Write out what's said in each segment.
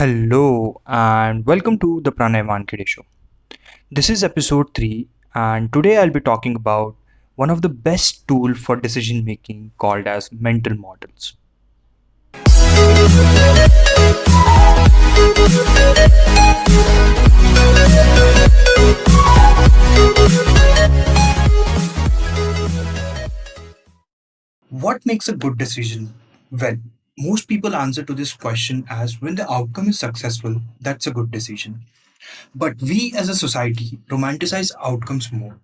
Hello and welcome to the Pranay Wankhede Show. This is episode 3 and today I'll be talking about one of the best tool for decision making called as mental models. What makes a good decision? Well, most people answer to this question as when the outcome is successful, that's a good decision. But we as a society romanticize outcomes more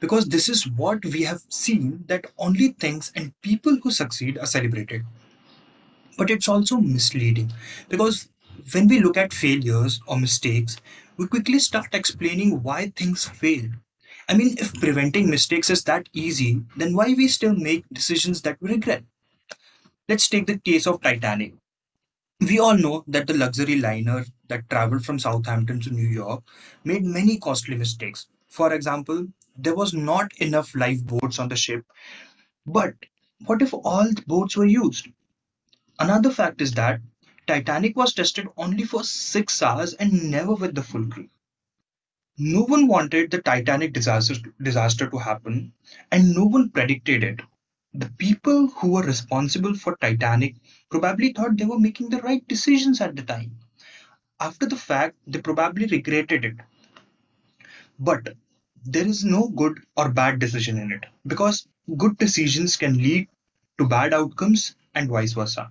because this is what we have seen that only things and people who succeed are celebrated. But it's also misleading because when we look at failures or mistakes, we quickly start explaining why things failed. I mean, if preventing mistakes is that easy, then why we still make decisions that we regret? Let's take the case of Titanic. We all know that the luxury liner that traveled from Southampton to New York made many costly mistakes. For example, there was not enough lifeboats on the ship. But what if all the boats were used? Another fact is that Titanic was tested only for six hours and never with the full crew. No one wanted the Titanic disaster, disaster to happen, and no one predicted it. The people who were responsible for Titanic probably thought they were making the right decisions at the time. After the fact, they probably regretted it. But there is no good or bad decision in it because good decisions can lead to bad outcomes and vice versa.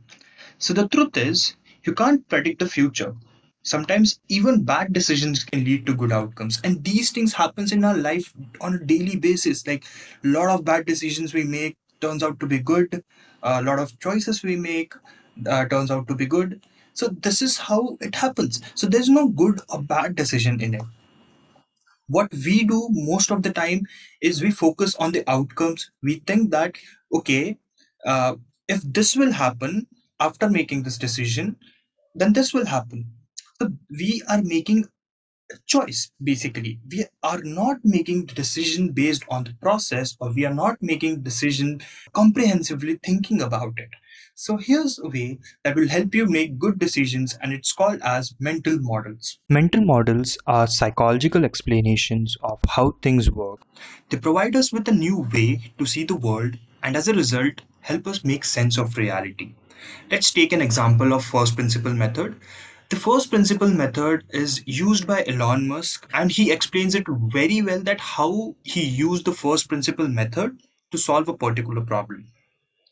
So the truth is, you can't predict the future. Sometimes even bad decisions can lead to good outcomes, and these things happens in our life on a daily basis. Like a lot of bad decisions we make turns out to be good. A lot of choices we make uh, turns out to be good. So this is how it happens. So there's no good or bad decision in it what we do most of the time is we focus on the outcomes we think that okay uh, if this will happen after making this decision then this will happen so we are making a choice basically we are not making the decision based on the process or we are not making decision comprehensively thinking about it so here's a way that will help you make good decisions and it's called as mental models Mental models are psychological explanations of how things work. They provide us with a new way to see the world and as a result help us make sense of reality. Let's take an example of first principle method. The first principle method is used by Elon Musk and he explains it very well that how he used the first principle method to solve a particular problem.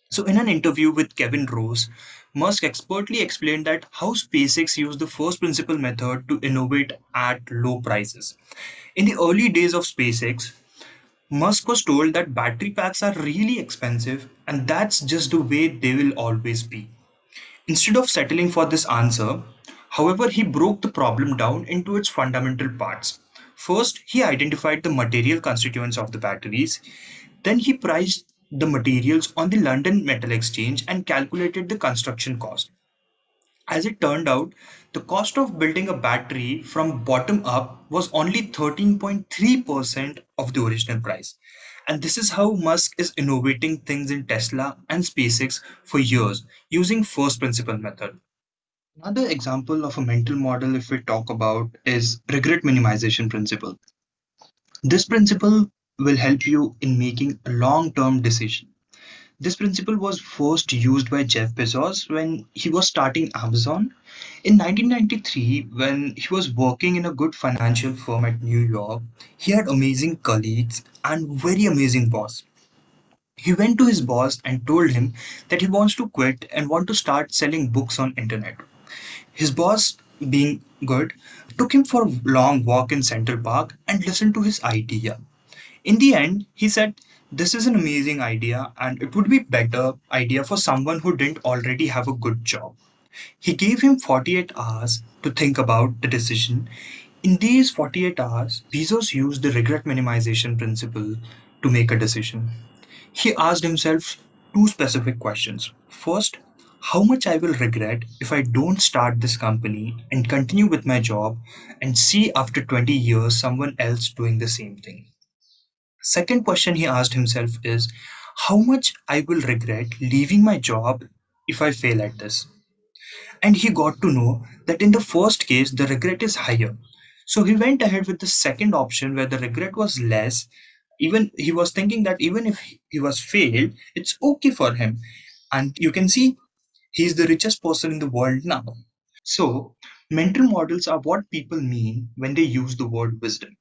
So, in an interview with Kevin Rose, Musk expertly explained that how SpaceX used the first principle method to innovate at low prices. In the early days of SpaceX, Musk was told that battery packs are really expensive and that's just the way they will always be. Instead of settling for this answer, however, he broke the problem down into its fundamental parts. First, he identified the material constituents of the batteries. Then he priced the materials on the London Metal Exchange and calculated the construction cost. As it turned out, the cost of building a battery from bottom up was only 13.3% of the original price. And this is how Musk is innovating things in Tesla and SpaceX for years using first principle method. Another example of a mental model if we talk about is regret minimization principle. This principle will help you in making a long-term decision. This principle was first used by Jeff Bezos when he was starting Amazon. In 1993, when he was working in a good financial firm at New York, he had amazing colleagues and very amazing boss. He went to his boss and told him that he wants to quit and want to start selling books on internet. His boss, being good, took him for a long walk in Central Park and listened to his idea. In the end, he said, This is an amazing idea, and it would be better idea for someone who didn't already have a good job. He gave him 48 hours to think about the decision. In these 48 hours, Bezos used the regret minimization principle to make a decision. He asked himself two specific questions. First, how much I will regret if I don't start this company and continue with my job and see after 20 years someone else doing the same thing. Second question he asked himself is how much I will regret leaving my job if I fail at this. And he got to know that in the first case, the regret is higher. So he went ahead with the second option where the regret was less. Even he was thinking that even if he was failed, it's okay for him. And you can see he's the richest person in the world now. So, mental models are what people mean when they use the word wisdom.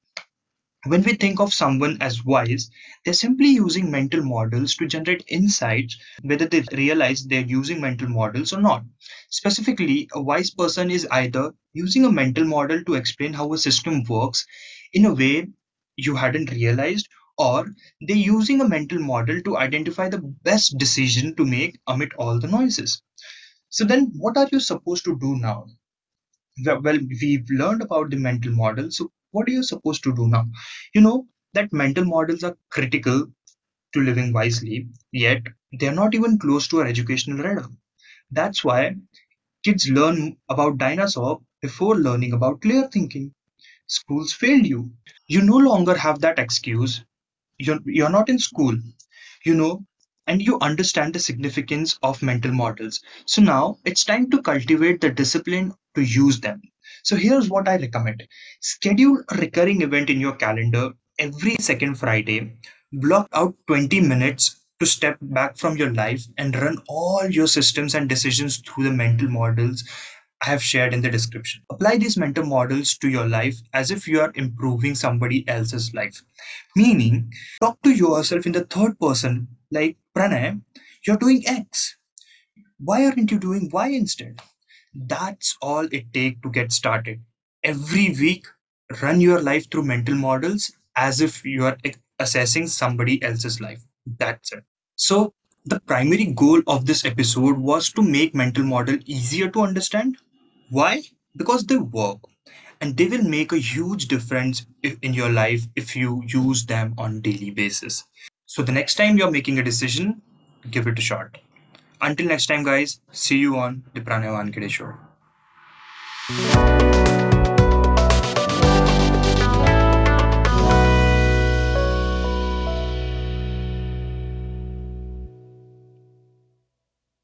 When we think of someone as wise, they're simply using mental models to generate insights, whether they realize they're using mental models or not. Specifically, a wise person is either using a mental model to explain how a system works in a way you hadn't realized, or they're using a mental model to identify the best decision to make amid all the noises. So, then what are you supposed to do now? well we've learned about the mental model. So what are you supposed to do now? You know that mental models are critical to living wisely yet they're not even close to our educational radar. That's why kids learn about dinosaur before learning about clear thinking. Schools failed you. You no longer have that excuse you're, you're not in school you know and you understand the significance of mental models. So now it's time to cultivate the discipline to use them. So here's what i recommend. Schedule a recurring event in your calendar every second friday. Block out 20 minutes to step back from your life and run all your systems and decisions through the mental models I have shared in the description. Apply these mental models to your life as if you are improving somebody else's life. Meaning, talk to yourself in the third person, like Pranay, you're doing X. Why aren't you doing Y instead? That's all it takes to get started. Every week, run your life through mental models as if you are assessing somebody else's life. That's it. So, the primary goal of this episode was to make mental model easier to understand. Why? Because they work and they will make a huge difference in your life if you use them on daily basis. So the next time you're making a decision, give it a shot. Until next time, guys, see you on the Pranay Wankhede show.